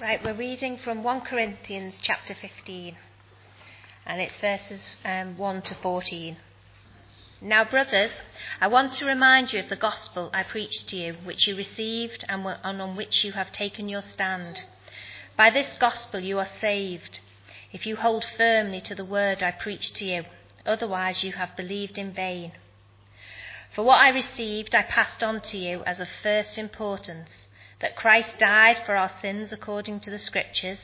Right, we're reading from 1 Corinthians chapter 15, and it's verses um, 1 to 14. Now, brothers, I want to remind you of the gospel I preached to you, which you received and, and on which you have taken your stand. By this gospel you are saved, if you hold firmly to the word I preached to you. Otherwise, you have believed in vain. For what I received, I passed on to you as of first importance that Christ died for our sins according to the Scriptures,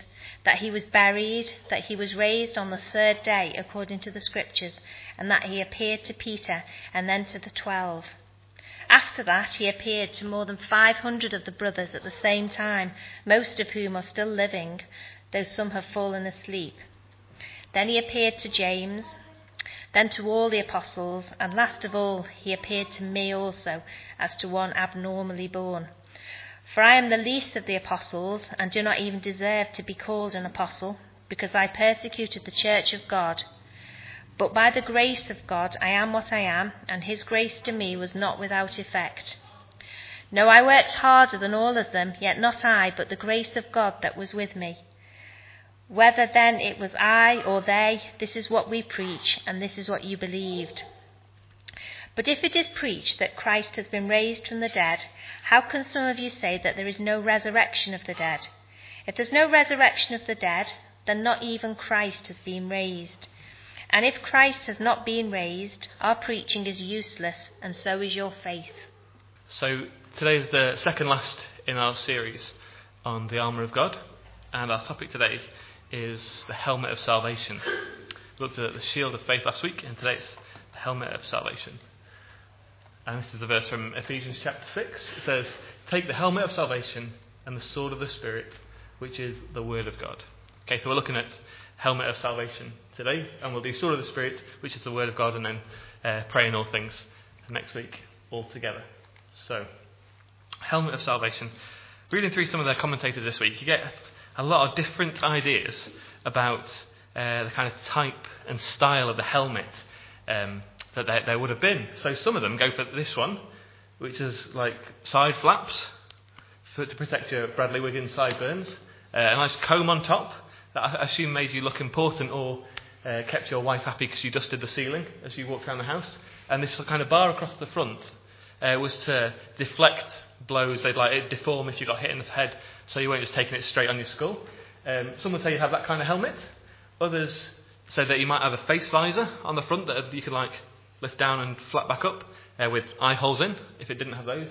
that he was buried, that he was raised on the third day according to the Scriptures, and that he appeared to Peter and then to the twelve. After that, he appeared to more than 500 of the brothers at the same time, most of whom are still living, though some have fallen asleep. Then he appeared to James, then to all the apostles, and last of all, he appeared to me also, as to one abnormally born. For I am the least of the apostles, and do not even deserve to be called an apostle, because I persecuted the church of God. But by the grace of God I am what I am, and his grace to me was not without effect. No, I worked harder than all of them, yet not I, but the grace of God that was with me. Whether then it was I or they, this is what we preach, and this is what you believed. But if it is preached that Christ has been raised from the dead, how can some of you say that there is no resurrection of the dead? If there's no resurrection of the dead, then not even Christ has been raised. And if Christ has not been raised, our preaching is useless, and so is your faith. So today is the second last in our series on the armour of God, and our topic today is the helmet of salvation. We looked at the shield of faith last week, and today it's the helmet of salvation. And this is a verse from Ephesians chapter 6. It says, Take the helmet of salvation and the sword of the Spirit, which is the Word of God. Okay, so we're looking at helmet of salvation today, and we'll do sword of the Spirit, which is the Word of God, and then uh, praying all things next week all together. So, helmet of salvation. Reading through some of their commentators this week, you get a lot of different ideas about uh, the kind of type and style of the helmet. Um, that there, there would have been. So some of them go for this one, which is like side flaps for, to protect your Bradley Wiggins sideburns, uh, a nice comb on top that I assume made you look important or uh, kept your wife happy because you dusted the ceiling as you walked around the house. And this kind of bar across the front uh, was to deflect blows. They'd like it deform if you got hit in the head, so you weren't just taking it straight on your skull. Um, some would say you have that kind of helmet. Others said that you might have a face visor on the front that you could like lift down and flat back up uh, with eye holes in. If it didn't have those,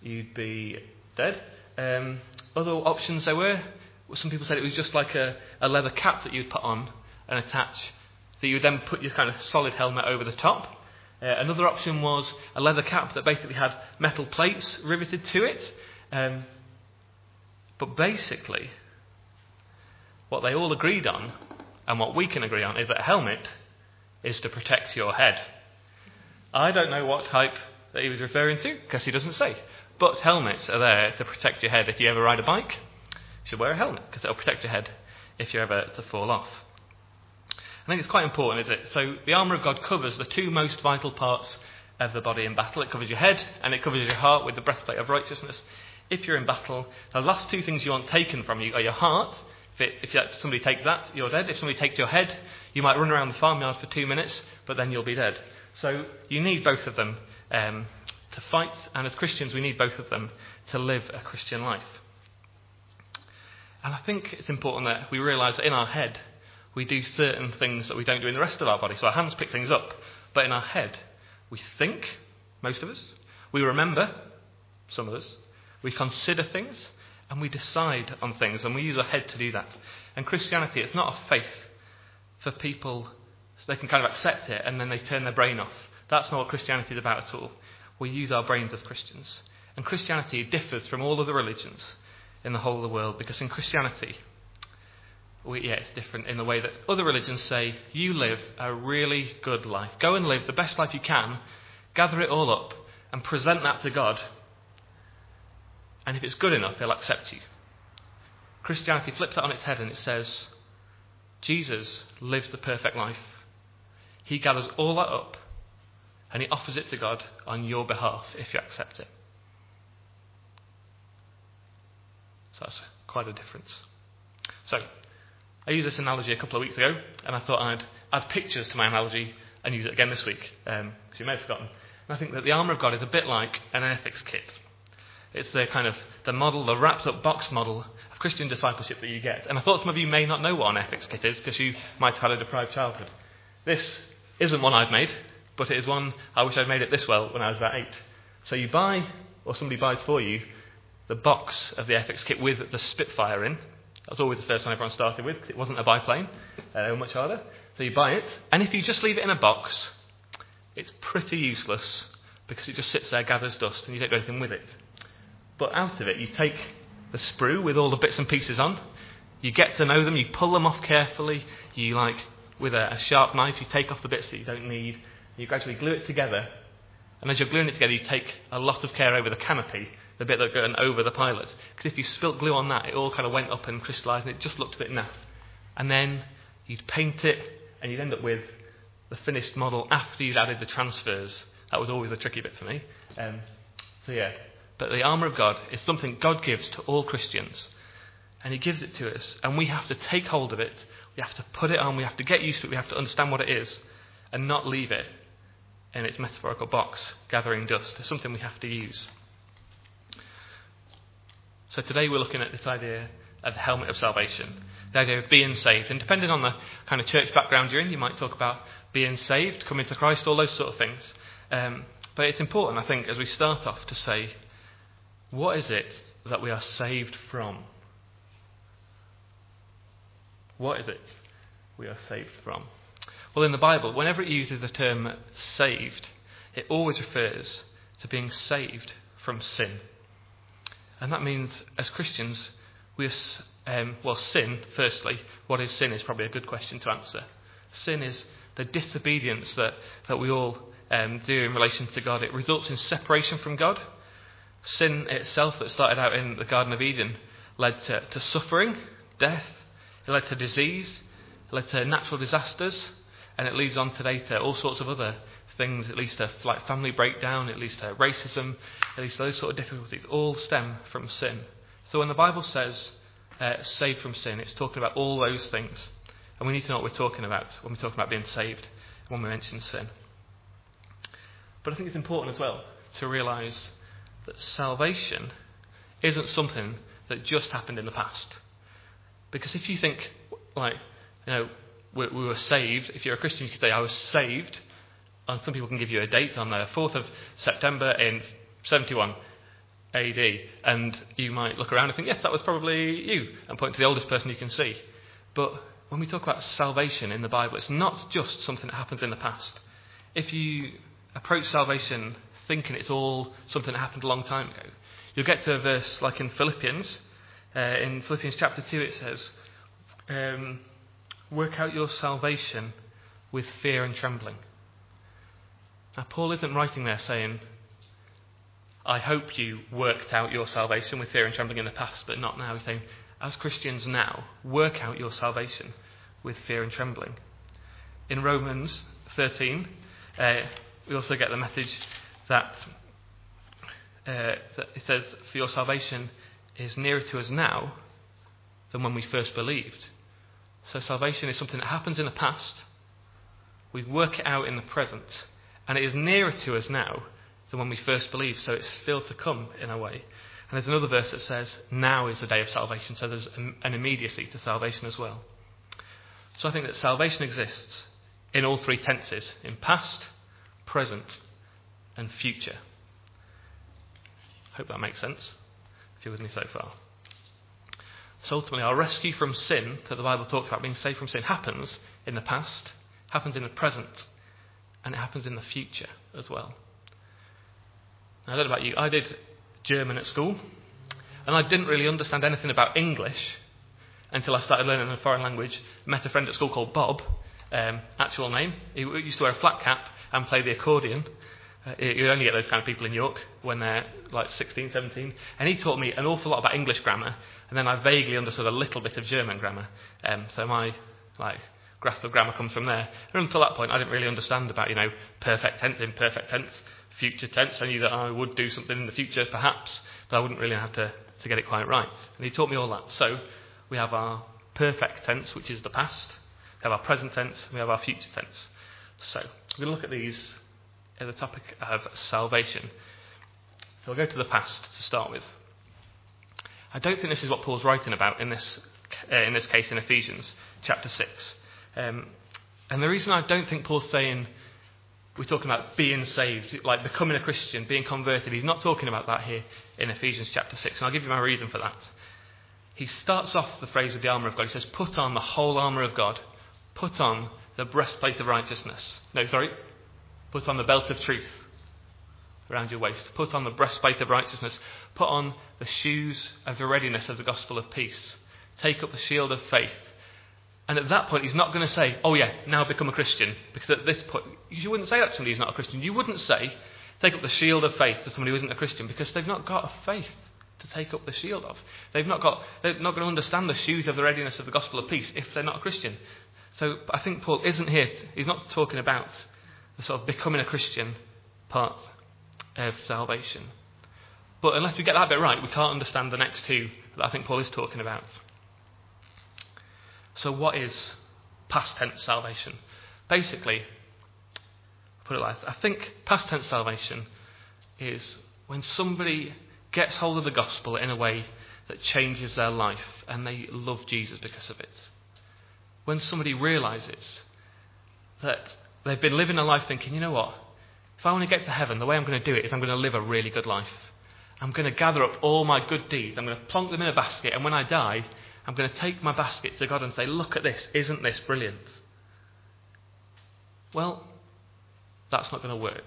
you'd be dead. Um, other options there were, some people said it was just like a, a leather cap that you'd put on and attach, that you would then put your kind of solid helmet over the top. Uh, another option was a leather cap that basically had metal plates riveted to it. Um, but basically, what they all agreed on, and what we can agree on, is that a helmet is to protect your head. I don't know what type that he was referring to because he doesn't say. But helmets are there to protect your head. If you ever ride a bike, you should wear a helmet because it'll protect your head if you're ever to fall off. I think it's quite important, isn't it? So the armour of God covers the two most vital parts of the body in battle. It covers your head and it covers your heart with the breastplate of righteousness. If you're in battle, the last two things you want taken from you are your heart. If, it, if somebody takes that, you're dead. If somebody takes your head, you might run around the farmyard for two minutes, but then you'll be dead. So you need both of them um, to fight, and as Christians, we need both of them to live a Christian life. And I think it's important that we realise that in our head, we do certain things that we don't do in the rest of our body. So our hands pick things up, but in our head, we think, most of us, we remember, some of us, we consider things, and we decide on things, and we use our head to do that. And Christianity, it's not a faith for people so they can kind of accept it and then they turn their brain off. That's not what Christianity is about at all. We use our brains as Christians. And Christianity differs from all other religions in the whole of the world because in Christianity, we, yeah, it's different in the way that other religions say you live a really good life. Go and live the best life you can, gather it all up, and present that to God. And if it's good enough, He'll accept you. Christianity flips that on its head and it says, Jesus lives the perfect life. He gathers all that up and he offers it to God on your behalf if you accept it. So that's quite a difference. So, I used this analogy a couple of weeks ago, and I thought I'd add pictures to my analogy and use it again this week, because um, you may have forgotten. And I think that the armour of God is a bit like an Airfix kit. It's the kind of the model, the wrapped up box model of Christian discipleship that you get. And I thought some of you may not know what an Airfix kit is because you might have had a deprived childhood. This isn't one I've made, but it is one I wish I'd made it this well when I was about eight. So you buy, or somebody buys for you, the box of the Airfix kit with the Spitfire in. That was always the first one everyone started with because it wasn't a biplane. Uh, they were much harder. So you buy it, and if you just leave it in a box, it's pretty useless because it just sits there, gathers dust, and you don't do anything with it. But out of it, you take the sprue with all the bits and pieces on. You get to know them. You pull them off carefully. You like with a, a sharp knife. You take off the bits that you don't need. You gradually glue it together. And as you're gluing it together, you take a lot of care over the canopy, the bit that going over the pilot. Because if you spilt glue on that, it all kind of went up and crystallised, and it just looked a bit naff. And then you'd paint it, and you'd end up with the finished model after you'd added the transfers. That was always a tricky bit for me. Um, so yeah, but the armour of God is something God gives to all Christians. And He gives it to us. And we have to take hold of it. We have to put it on. We have to get used to it. We have to understand what it is and not leave it in its metaphorical box, gathering dust. It's something we have to use. So today we're looking at this idea of the helmet of salvation, the idea of being saved. And depending on the kind of church background you're in, you might talk about being saved, coming to Christ, all those sort of things. Um, but it's important, I think, as we start off to say what is it that we are saved from? What is it we are saved from? Well, in the Bible, whenever it uses the term saved, it always refers to being saved from sin. And that means, as Christians, we are, um, well, sin, firstly, what is sin is probably a good question to answer. Sin is the disobedience that, that we all um, do in relation to God. It results in separation from God. Sin itself, that started out in the Garden of Eden, led to, to suffering, death, it led to disease, it led to natural disasters, and it leads on today to all sorts of other things. It leads to like family breakdown, it leads to racism, it leads to those sort of difficulties, all stem from sin. So when the Bible says uh, saved from sin, it's talking about all those things. And we need to know what we're talking about when we're talking about being saved, when we mention sin. But I think it's important as well to realise that salvation isn't something that just happened in the past. Because if you think, like, you know, we, we, were saved, if you're a Christian, you could say, I was saved, and some people can give you a date on the 4th of September in 71 AD, and you might look around and think, yes, that was probably you, and point to the oldest person you can see. But when we talk about salvation in the Bible, it's not just something that happens in the past. If you approach salvation thinking it's all something that happened a long time ago. You'll get to a verse like in Philippians. Uh, in Philippians chapter 2, it says, um, Work out your salvation with fear and trembling. Now, Paul isn't writing there saying, I hope you worked out your salvation with fear and trembling in the past, but not now. He's saying, as Christians now, work out your salvation with fear and trembling. In Romans 13, uh, we also get the message that, uh, that it says, For your salvation is nearer to us now than when we first believed. So salvation is something that happens in the past, we work it out in the present, and it is nearer to us now than when we first believed, so it's still to come in a way. And there's another verse that says, Now is the day of salvation, so there's an immediacy to salvation as well. So I think that salvation exists in all three tenses in past, present, and future. Hope that makes sense, if you're with me so far. So ultimately, our rescue from sin that the Bible talks about, being saved from sin, happens in the past, happens in the present, and it happens in the future as well. Now, I don't know about you, I did German at school, and I didn't really understand anything about English until I started learning a foreign language. Met a friend at school called Bob, um, actual name. He used to wear a flat cap and play the accordion. Uh, you only get those kind of people in York when they're like 16, 17. And he taught me an awful lot about English grammar, and then I vaguely understood a little bit of German grammar. Um, so my like grasp of grammar comes from there. And until that point, I didn't really understand about you know perfect tense, imperfect tense, future tense. I knew that I would do something in the future, perhaps, but I wouldn't really have to to get it quite right. And he taught me all that. So we have our perfect tense, which is the past. We have our present tense. We have our future tense. So we're going to look at these the topic of salvation. So we'll go to the past to start with. I don't think this is what Paul's writing about in this, uh, in this case in Ephesians chapter 6. Um, and the reason I don't think Paul's saying we're talking about being saved, like becoming a Christian, being converted. He's not talking about that here in Ephesians chapter 6, and I'll give you my reason for that. He starts off the phrase with the armour of God. He says, Put on the whole armour of God, put on the breastplate of righteousness. No, sorry, put on the belt of truth around your waist, put on the breastplate of righteousness, put on the shoes of the readiness of the gospel of peace, take up the shield of faith and at that point, he's not going to say, oh, yeah, now become a Christian. Because at this point, you wouldn't say that to somebody who's not a Christian. You wouldn't say, take up the shield of faith to somebody who isn't a Christian because they've not got a faith to take up the shield of. They've not, got, they're not going to understand the shoes of the readiness of the gospel of peace if they're not a Christian. So I think Paul isn't here, he's not talking about the sort of becoming a Christian part of salvation. But unless we get that bit right, we can't understand the next two that I think Paul is talking about. So, what is past tense salvation? Basically, put it like I think past tense salvation is when somebody gets hold of the gospel in a way that changes their life and they love Jesus because of it. When somebody realizes that they've been living a life thinking, you know what, if I want to get to heaven, the way I'm going to do it is I'm going to live a really good life. I'm going to gather up all my good deeds, I'm going to plonk them in a basket, and when I die, I'm going to take my basket to God and say, Look at this, isn't this brilliant? Well, that's not going to work.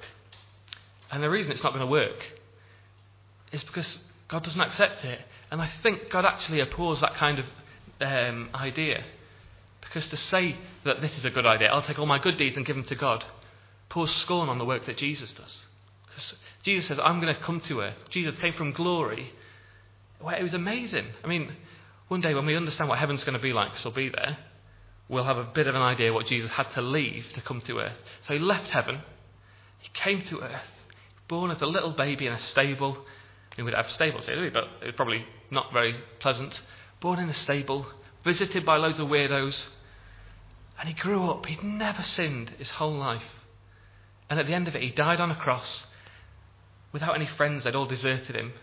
And the reason it's not going to work is because God doesn't accept it. And I think God actually abhors that kind of um, idea. Because to say that this is a good idea, I'll take all my good deeds and give them to God, pours scorn on the work that Jesus does. Because Jesus says, I'm going to come to earth. Jesus came from glory. Well, it was amazing. I mean, one day, when we understand what heaven's going to be like, because we'll be there, we'll have a bit of an idea what Jesus had to leave to come to earth. So he left heaven, he came to earth, born as a little baby in a stable. Mean, we'd have stables here, but it was probably not very pleasant. Born in a stable, visited by loads of weirdos, and he grew up. He'd never sinned his whole life. And at the end of it, he died on a cross without any friends. They'd all deserted him.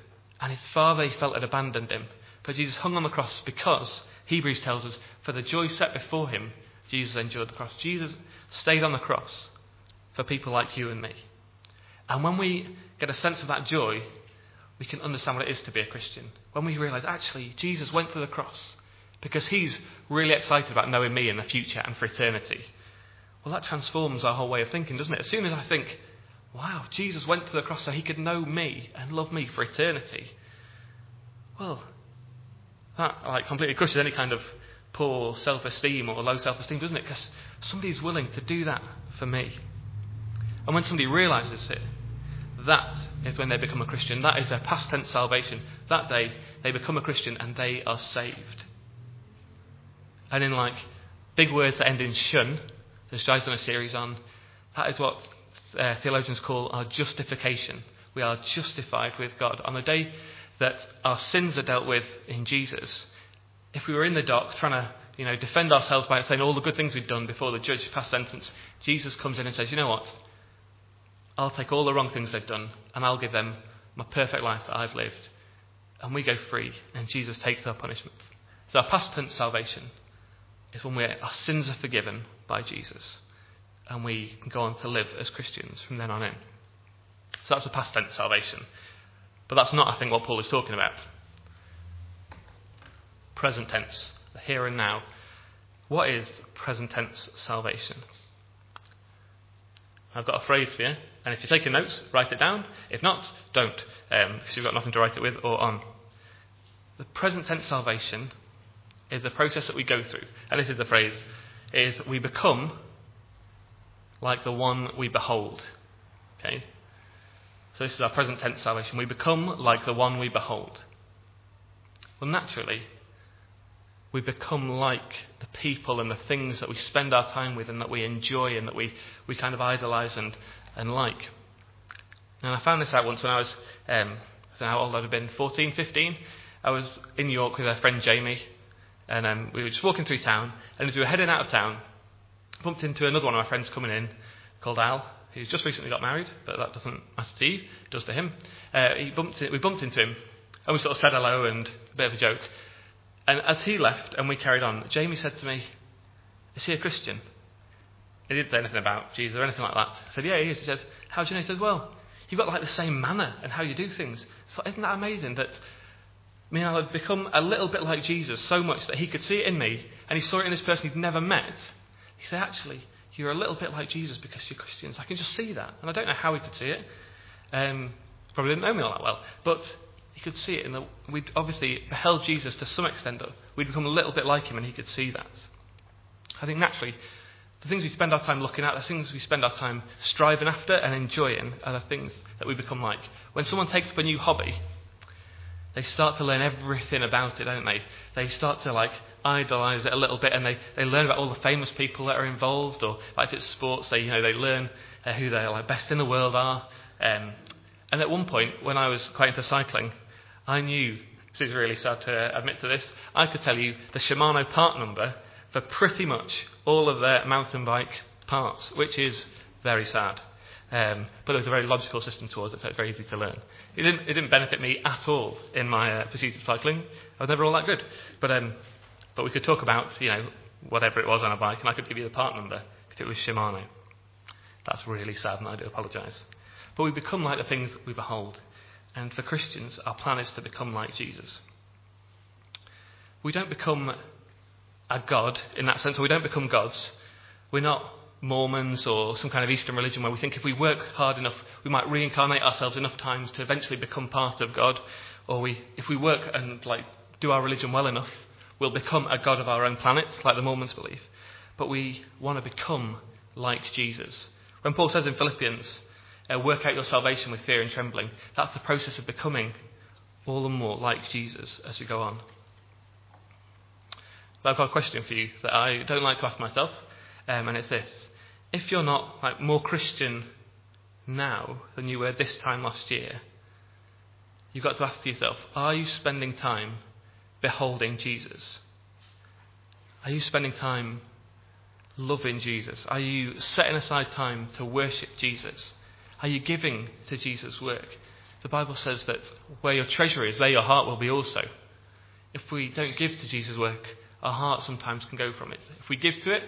And his father, he felt, had abandoned him. But Jesus hung on the cross because, Hebrews tells us, for the joy set before him, Jesus endured the cross. Jesus stayed on the cross for people like you and me. And when we get a sense of that joy, we can understand what it is to be a Christian. When we realize, actually, Jesus went to the cross because he's really excited about knowing me in the future and for eternity. Well, that transforms our whole way of thinking, doesn't it? As soon as I think, wow, Jesus went to the cross so he could know me and love me for eternity, well, that like completely crushes any kind of poor self-esteem or low self-esteem, doesn't it? Because somebody's willing to do that for me. And when somebody realizes it, that is when they become a Christian. That is their past tense salvation. That day, they become a Christian and they are saved. And in like big words that end in shun, there's Jai's done a series on, that is what uh, theologians call our justification. We are justified with God. On the day that our sins are dealt with in Jesus, if we were in the dock trying to you know, defend ourselves by saying all the good things we've done before the judge passed sentence, Jesus comes in and says, you know what? I'll take all the wrong things they've done and I'll give them my perfect life that I've lived. And we go free and Jesus takes our punishment. So our past tense salvation is when our sins are forgiven by Jesus and we can go on to live as Christians from then on in. So that's a past tense salvation. But that's not, I think, what Paul is talking about. Present tense, the here and now. What is present tense salvation? I've got a phrase for you, and if you're taking notes, write it down. If not, don't, um, because you've got nothing to write it with or on. The present tense salvation is the process that we go through, and this is the phrase, is we become like the one we behold. Okay? So this is our present tense salvation. We become like the one we behold. Well, naturally, we become like the people and the things that we spend our time with and that we enjoy and that we, we kind of idolize and, and like. And I found this out once when I was, um, I don't know how old I'd have been, 14, 15. I was in York with a friend Jamie, And um, we were just walking through town, and as we were heading out of town, bumped into another one of my friends coming in called Al, who's just recently got married, but that doesn't matter to you, it does to him. Uh, bumped in, we bumped into him, and we sort of said hello and a bit of a joke. And as he left and we carried on, Jamie said to me, Is he a Christian? He didn't say anything about Jesus or anything like that. I said, Yeah, he is. He said, How do you know? He says, Well, you've got like the same manner and how you do things. I thought, Isn't that amazing that and I had become a little bit like Jesus so much that he could see it in me and he saw it in this person he'd never met? He said, Actually, you're a little bit like Jesus because you're Christians. I can just see that. And I don't know how he could see it. Um, probably didn't know me all that well. But he could see it the. We'd obviously beheld Jesus to some extent. We'd become a little bit like him and he could see that. I think naturally, the things we spend our time looking at, the things we spend our time striving after and enjoying, are the things that we become like. When someone takes up a new hobby, they start to learn everything about it, don't they? They start to like idolize it a little bit, and they, they learn about all the famous people that are involved, or like if it's sports, they you know they learn uh, who the like best in the world are. Um, and at one point, when I was quite into cycling, I knew. This is really sad to admit to this. I could tell you the Shimano part number for pretty much all of their mountain bike parts, which is very sad. Um, but was a very logical system towards it, so it's very easy to learn. It didn't, it didn't benefit me at all in my uh, pursuit of cycling. I was never all that good. But, um, but we could talk about, you know, whatever it was on a bike, and I could give you the part number if it was Shimano. That's really sad, and I do apologise. But we become like the things we behold. And for Christians, our plan is to become like Jesus. We don't become a God in that sense, or we don't become gods. We're not Mormons or some kind of Eastern religion where we think if we work hard enough, we might reincarnate ourselves enough times to eventually become part of God, or we, if we work and like do our religion well enough, we'll become a God of our own planet, like the Mormons believe. But we want to become like Jesus. When Paul says in Philippians, uh, work out your salvation with fear and trembling, that's the process of becoming all and more like Jesus as we go on. But I've got a question for you that I don't like to ask myself, um, and it's this if you're not like more Christian now than you were this time last year, you've got to ask yourself, are you spending time beholding Jesus? Are you spending time loving Jesus? Are you setting aside time to worship Jesus? Are you giving to Jesus' work? The Bible says that where your treasure is, there your heart will be also. If we don't give to Jesus' work, our heart sometimes can go from it. If we give to it,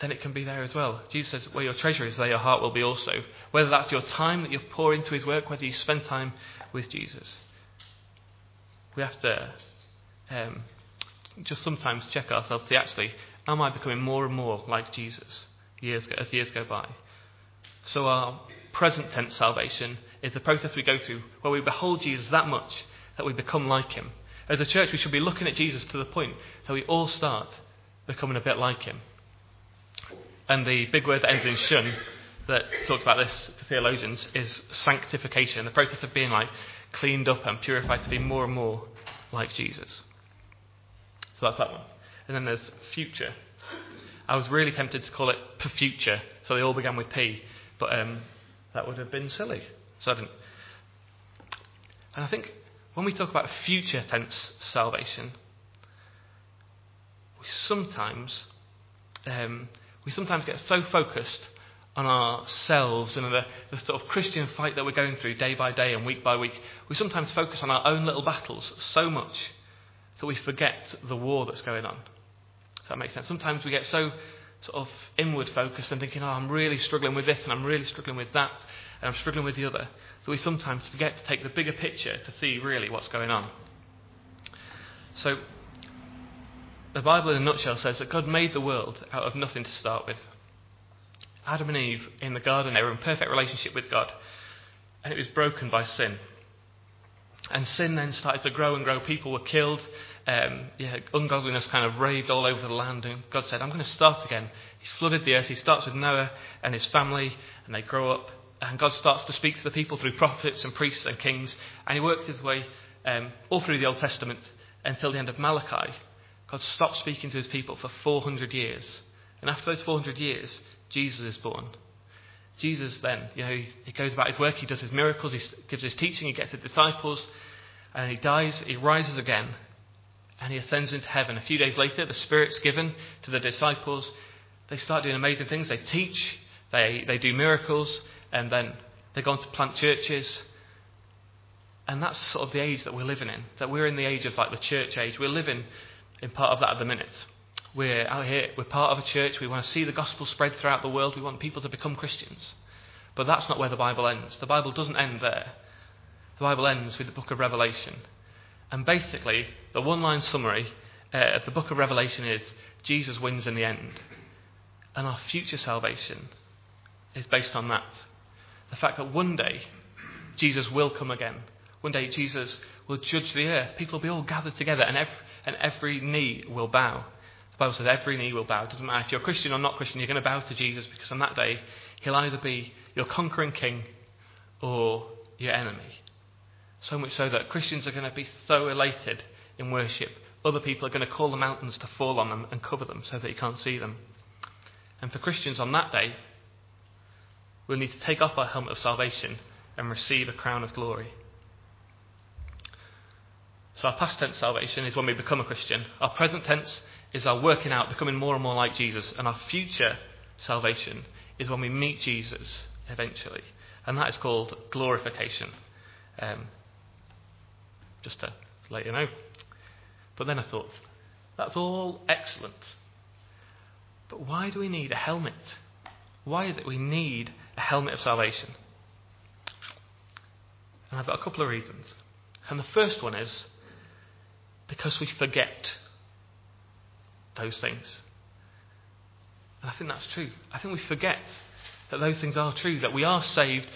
then it can be there as well. Jesus says, Where your treasure is, there your heart will be also. Whether that's your time that you pour into his work, whether you spend time with Jesus. We have to um, just sometimes check ourselves to see actually, am I becoming more and more like Jesus years, as years go by? So, our present tense salvation is the process we go through where we behold Jesus that much that we become like him. As a church, we should be looking at Jesus to the point that we all start becoming a bit like him. And the big word that ends in shun that talks about this to theologians is sanctification, the process of being like cleaned up and purified to be more and more like Jesus. So that's that one. And then there's future. I was really tempted to call it per future, so they all began with P, but um, that would have been silly, so I didn't. And I think when we talk about future tense salvation, we sometimes um, we sometimes get so focused on ourselves and the, the sort of Christian fight that we're going through day by day and week by week. We sometimes focus on our own little battles so much that we forget the war that's going on. Does that make sense? Sometimes we get so sort of inward focused and thinking, oh, I'm really struggling with this and I'm really struggling with that and I'm struggling with the other. So we sometimes forget to take the bigger picture to see really what's going on. So the Bible, in a nutshell, says that God made the world out of nothing to start with. Adam and Eve in the garden, they were in perfect relationship with God, and it was broken by sin. And sin then started to grow and grow. People were killed. Um, yeah, ungodliness kind of raved all over the land. And God said, I'm going to start again. He flooded the earth. He starts with Noah and his family, and they grow up. And God starts to speak to the people through prophets and priests and kings. And he works his way um, all through the Old Testament until the end of Malachi. God stopped speaking to his people for 400 years. And after those 400 years, Jesus is born. Jesus then, you know, he goes about his work, he does his miracles, he gives his teaching, he gets his disciples, and he dies, he rises again. and he ascends into heaven. A few days later, the Spirit's given to the disciples. They start doing amazing things. They teach, they, they do miracles, and then they go on to plant churches. And that's sort of the age that we're living in. That we're in the age of like the church age. We're living in part of that at the minute. We're out here, we're part of a church. We want to see the gospel spread throughout the world. We want people to become Christians. But that's not where the Bible ends. The Bible doesn't end there. The Bible ends with the book of Revelation. And basically, the one line summary uh, of the book of Revelation is Jesus wins in the end. And our future salvation is based on that. The fact that one day Jesus will come again. One day Jesus will judge the earth. People will be all gathered together and every, and every knee will bow. The Bible says every knee will bow. It doesn't matter if you're Christian or not Christian, you're going to bow to Jesus because on that day he'll either be your conquering king or your enemy. So much so that Christians are going to be so elated in worship, other people are going to call the mountains to fall on them and cover them so that you can't see them. And for Christians on that day, we'll need to take off our helmet of salvation and receive a crown of glory. So, our past tense salvation is when we become a Christian. Our present tense is our working out, becoming more and more like Jesus. And our future salvation is when we meet Jesus eventually. And that is called glorification. Um, just to let you know. But then I thought, that's all excellent. But why do we need a helmet? Why it we need a helmet of salvation? And I've got a couple of reasons. And the first one is because we forget those things. And I think that's true. I think we forget that those things are true, that we are saved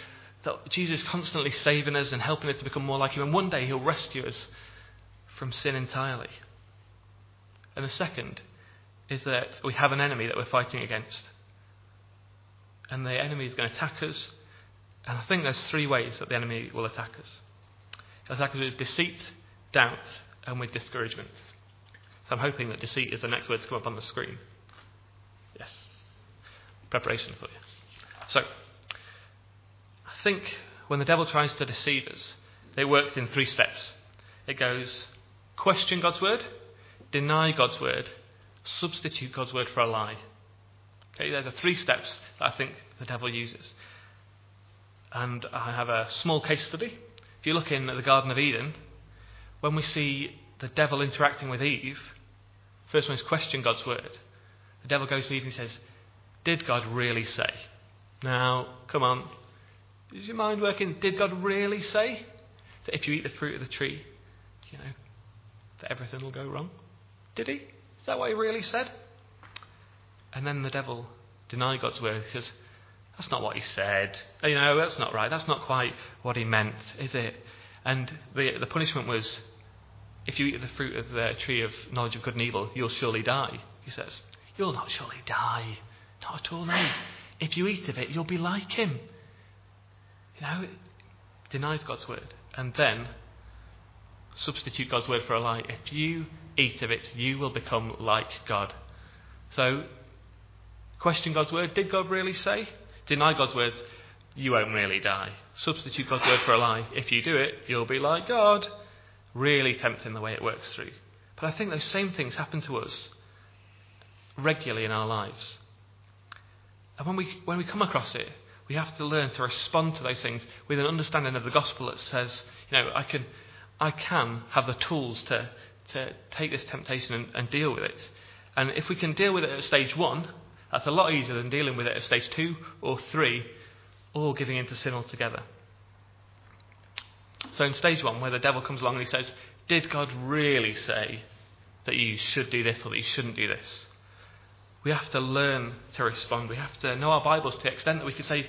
that Jesus is constantly saving us and helping us to become more like Him, and one day He'll rescue us from sin entirely. And the second is that we have an enemy that we're fighting against. And the enemy is going to attack us. And I think there's three ways that the enemy will attack us. He'll attack us with deceit, doubt, and with discouragement. So I'm hoping that deceit is the next word to come up on the screen. Yes. Preparation for you. So, I think when the devil tries to deceive us, it works in three steps. It goes question God's word, deny God's word, substitute God's word for a lie. Okay, they're the three steps that I think the devil uses. And I have a small case study. If you look in the Garden of Eden, when we see the devil interacting with Eve, first one is question God's word. The devil goes to Eve and says, Did God really say? Now, come on, is your mind working? Did God really say that if you eat the fruit of the tree, you know, that everything will go wrong? Did he? Is that what he really said? And then the devil denied God's word because that's not what he said. You know, that's not right. That's not quite what he meant, is it? And the, the punishment was if you eat the fruit of the tree of knowledge of good and evil, you'll surely die. He says, You'll not surely die. Not at all, no. If you eat of it, you'll be like him. You know, denies God's word and then substitute God's word for a lie. If you eat of it, you will become like God. So, question God's word. Did God really say? Deny God's word. You won't really die. Substitute God's word for a lie. If you do it, you'll be like God. Really tempting the way it works through. But I think those same things happen to us regularly in our lives. And when we, when we come across it, we have to learn to respond to those things with an understanding of the gospel that says, you know, I can, I can have the tools to, to take this temptation and, and deal with it. And if we can deal with it at stage one, that's a lot easier than dealing with it at stage two or three, or giving in to sin altogether. So in stage one, where the devil comes along and he says, Did God really say that you should do this or that you shouldn't do this? We have to learn to respond. We have to know our Bibles to the extent that we can say, you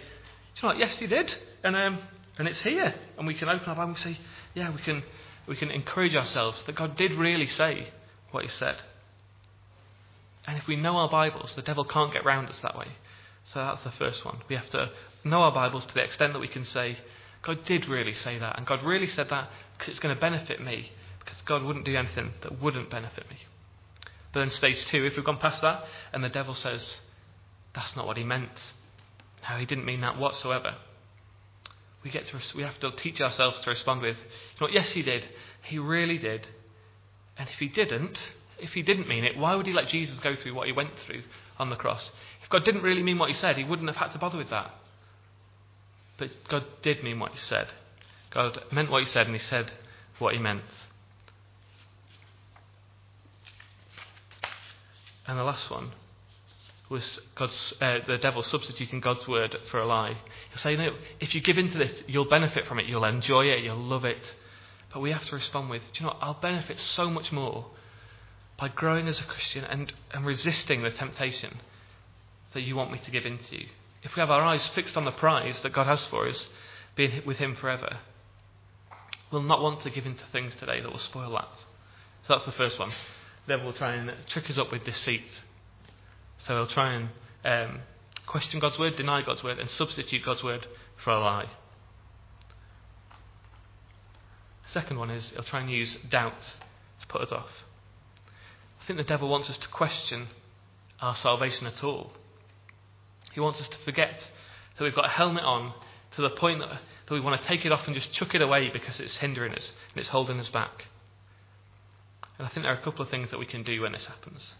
know what, yes, he did. And, um, and it's here. And we can open our Bible and say, yeah, we can, we can encourage ourselves that God did really say what he said. And if we know our Bibles, the devil can't get round us that way. So that's the first one. We have to know our Bibles to the extent that we can say, God did really say that. And God really said that because it's going to benefit me. Because God wouldn't do anything that wouldn't benefit me. But then stage two, if we've gone past that and the devil says, that's not what he meant. No, he didn't mean that whatsoever. We, get to, we have to teach ourselves to respond with, you know, yes, he did. He really did. And if he didn't, if he didn't mean it, why would he let Jesus go through what he went through on the cross? If God didn't really mean what he said, he wouldn't have had to bother with that. But God did mean what he said. God meant what he said, and he said what he meant. And the last one was God's, uh, the devil substituting God's word for a lie. He'll say, no, if you give in to this, you'll benefit from it, you'll enjoy it, you'll love it. But we have to respond with, do you know what? I'll benefit so much more by growing as a Christian and, and resisting the temptation that you want me to give in to. If we have our eyes fixed on the prize that God has for us, being with Him forever, we'll not want to give in to things today that will spoil that. So that's the first one. The devil will try and trick us up with deceit. So he'll try and um, question God's word, deny God's word, and substitute God's word for a lie. Second one is he'll try and use doubt to put us off. I think the devil wants us to question our salvation at all. He wants us to forget that we've got a helmet on to the point that, that we want to take it off and just chuck it away because it's hindering us and it's holding us back. And I think there are a couple of things that we can do when this happens.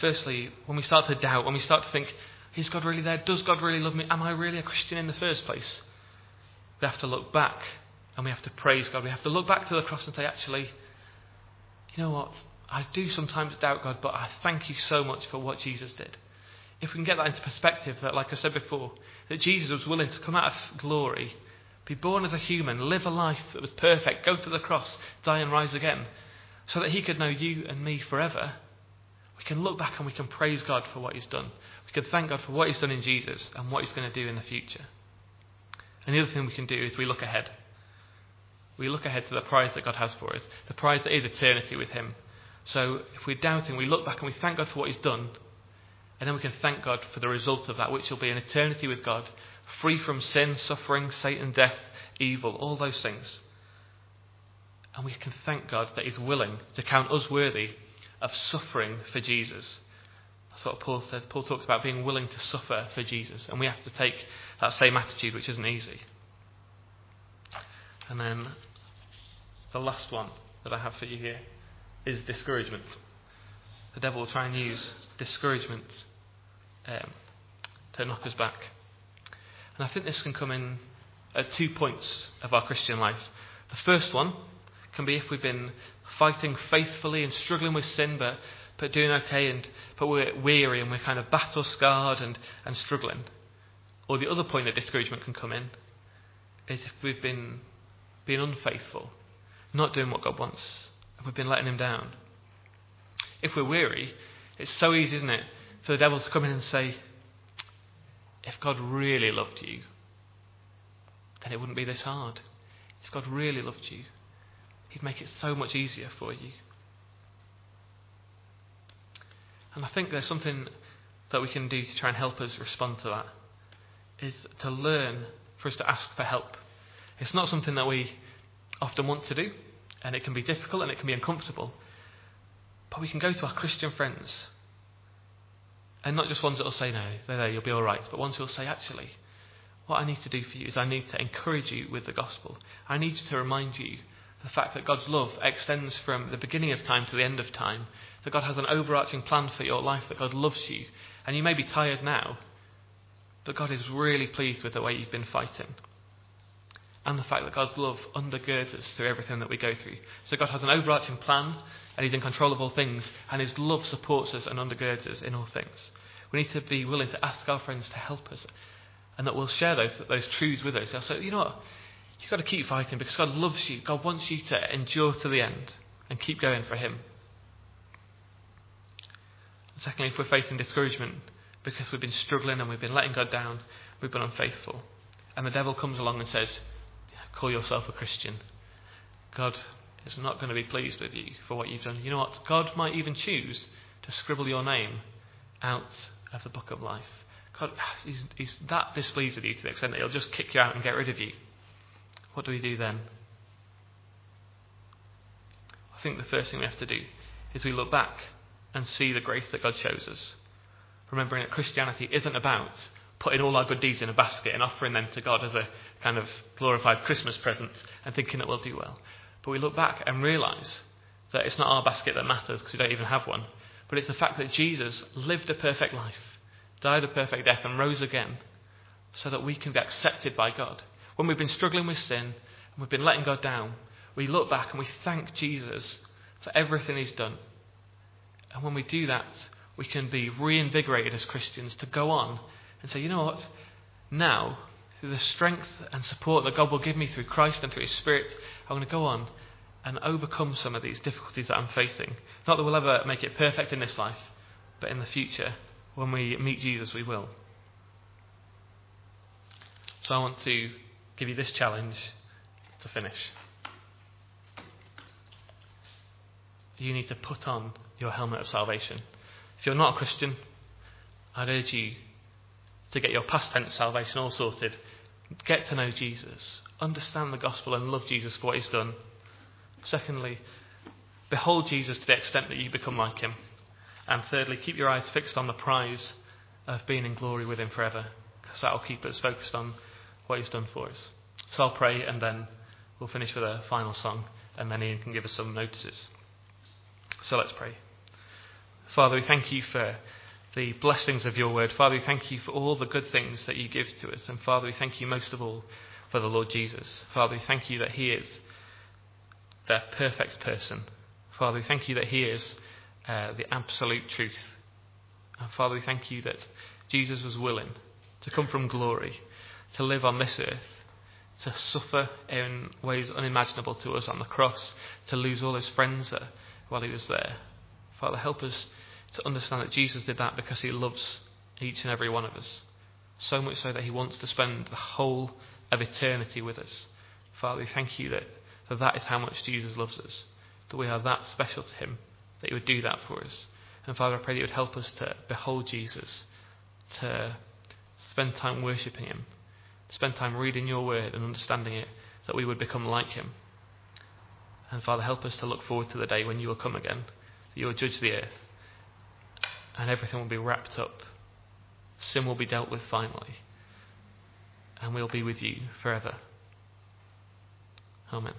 Firstly, when we start to doubt, when we start to think, is God really there? Does God really love me? Am I really a Christian in the first place? We have to look back and we have to praise God. We have to look back to the cross and say, actually, you know what? I do sometimes doubt God, but I thank you so much for what Jesus did. If we can get that into perspective, that, like I said before, that Jesus was willing to come out of glory, be born as a human, live a life that was perfect, go to the cross, die and rise again, so that he could know you and me forever, we can look back and we can praise God for what he's done. We can thank God for what he's done in Jesus and what he's going to do in the future. And the other thing we can do is we look ahead. We look ahead to the prize that God has for us, the prize that is eternity with him. So if we're doubting, we look back and we thank God for what he's done. And then we can thank God for the result of that, which will be an eternity with God, free from sin, suffering, Satan, death, evil, all those things. And we can thank God that He's willing to count us worthy of suffering for Jesus. That's what Paul says. Paul talks about being willing to suffer for Jesus. And we have to take that same attitude, which isn't easy. And then the last one that I have for you here is discouragement. The devil will try and use discouragement um, to knock us back. And I think this can come in at two points of our Christian life. The first one can be if we've been fighting faithfully and struggling with sin, but, but doing okay, and, but we're weary and we're kind of battle scarred and, and struggling. Or the other point that discouragement can come in is if we've been being unfaithful, not doing what God wants, and we've been letting Him down. If we're weary, it's so easy, isn't it, for the devil to come in and say, if God really loved you, then it wouldn't be this hard. If God really loved you, He'd make it so much easier for you. And I think there's something that we can do to try and help us respond to that is to learn for us to ask for help. It's not something that we often want to do, and it can be difficult and it can be uncomfortable. But we can go to our Christian friends, and not just ones that will say, no, they're there, you'll be all right, but ones who will say, actually, what I need to do for you is I need to encourage you with the gospel. I need to remind you the fact that God's love extends from the beginning of time to the end of time, that God has an overarching plan for your life, that God loves you. And you may be tired now, but God is really pleased with the way you've been fighting. And the fact that God's love undergirds us through everything that we go through. So God has an overarching plan, and He's in control of all things, and His love supports us and undergirds us in all things. We need to be willing to ask our friends to help us, and that we'll share those, those truths with us. They'll say, you know what? You've got to keep fighting because God loves you. God wants you to endure to the end and keep going for Him. And secondly, if we're facing discouragement because we've been struggling and we've been letting God down, we've been unfaithful, and the devil comes along and says, Call yourself a Christian. God is not going to be pleased with you for what you've done. You know what? God might even choose to scribble your name out of the book of life. God, he's, he's that displeased with you to the extent that he'll just kick you out and get rid of you. What do we do then? I think the first thing we have to do is we look back and see the grace that God shows us. Remembering that Christianity isn't about putting all our good deeds in a basket and offering them to God as a kind of glorified Christmas present and thinking that we'll do well. But we look back and realise That it's not our basket that matters because we don't even have one, but it's the fact that Jesus lived a perfect life, died a perfect death, and rose again so that we can be accepted by God. When we've been struggling with sin and we've been letting God down, we look back and we thank Jesus for everything he's done. And when we do that, we can be reinvigorated as Christians to go on and say, you know what? Now, through the strength and support that God will give me through Christ and through His Spirit, I'm going to go on and overcome some of these difficulties that I'm facing. Not that we'll ever make it perfect in this life, but in the future, when we meet Jesus, we will. So I want to give you this challenge to finish. You need to put on your helmet of salvation. If you're not a Christian, I'd urge you to get your past tense salvation all sorted. Get to know Jesus. Understand the gospel and love Jesus for what he's done. Secondly, behold Jesus to the extent that you become like him. And thirdly, keep your eyes fixed on the prize of being in glory with him forever, because that will keep us focused on what he's done for us. So I'll pray and then we'll finish with a final song, and then Ian can give us some notices. So let's pray. Father, we thank you for the blessings of your word. Father, we thank you for all the good things that you give to us. And Father, we thank you most of all for the Lord Jesus. Father, we thank you that he is the perfect person. Father, we thank you that he is uh, the absolute truth. And Father, we thank you that Jesus was willing to come from glory, to live on this earth, to suffer in ways unimaginable to us on the cross, to lose all his friends while he was there. Father, help us to understand that Jesus did that because he loves each and every one of us. So much so that he wants to spend the whole of eternity with us. Father, we thank you that, that that is how much Jesus loves us, that we are that special to him, that he would do that for us. And Father, I pray that you would help us to behold Jesus, to spend time worshipping him, to spend time reading your word and understanding it, that we would become like him. And Father, help us to look forward to the day when you will come again, that you will judge the earth and everything will be wrapped up. Sin will be dealt with finally, and we'll be with you forever. Amen.